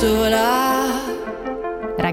sola.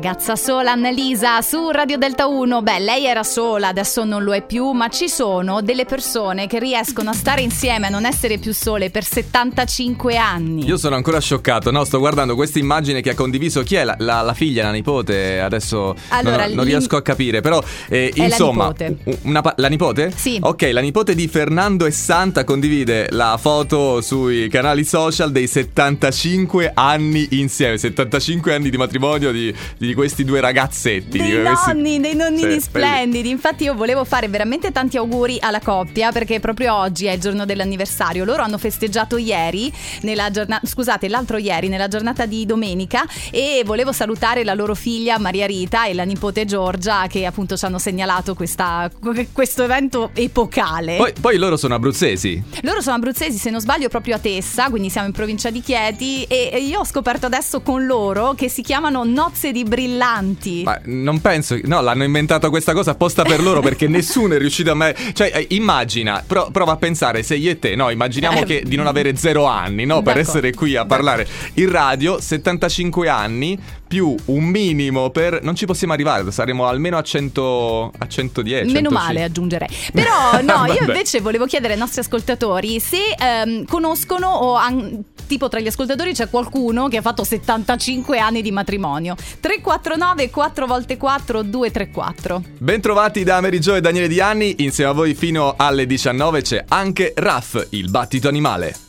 Ragazza sola Annalisa su Radio Delta 1. Beh, lei era sola, adesso non lo è più, ma ci sono delle persone che riescono a stare insieme, a non essere più sole per 75 anni. Io sono ancora scioccato, no? Sto guardando questa immagine che ha condiviso chi è la, la- la figlia, la nipote? Adesso Allora, non, non riesco a capire, però eh, È la insomma, nipote. una la nipote? Sì. Ok, la nipote di Fernando e Santa condivide la foto sui canali social dei 75 anni insieme, 75 anni di matrimonio di, di questi due ragazzetti. Dei questi- nonni, dei nonnini Sì, splendidi. Infatti, io volevo fare veramente tanti auguri alla coppia perché proprio oggi è il giorno dell'anniversario. Loro hanno festeggiato ieri, nella giornata, scusate, l'altro ieri, nella giornata di domenica. E volevo salutare la loro figlia Maria Rita e la nipote Giorgia, che appunto ci hanno segnalato questa- questo evento epocale. Poi, poi loro sono abruzzesi. Loro sono abruzzesi, se non sbaglio, proprio a Tessa, quindi siamo in provincia di Chieti. E io ho scoperto adesso con loro che si chiamano Nozze di Brillanti. Ma non penso, no, l'hanno inventato questa cosa apposta per loro perché nessuno è riuscito a me. Cioè, eh, immagina, pro- prova a pensare se io e te, no, immaginiamo Eh, che di non avere zero anni, no, per essere qui a parlare in radio, 75 anni più un minimo per. Non ci possiamo arrivare, saremo almeno a 100. a 110. Meno 105. male aggiungerei. Però no, io invece volevo chiedere ai nostri ascoltatori se ehm, conoscono o han- tipo tra gli ascoltatori c'è qualcuno che ha fatto 75 anni di matrimonio. 349 4 x 4 234. Bentrovati da Jo e Daniele Di Anni, insieme a voi fino alle 19 c'è anche Raff, il battito animale.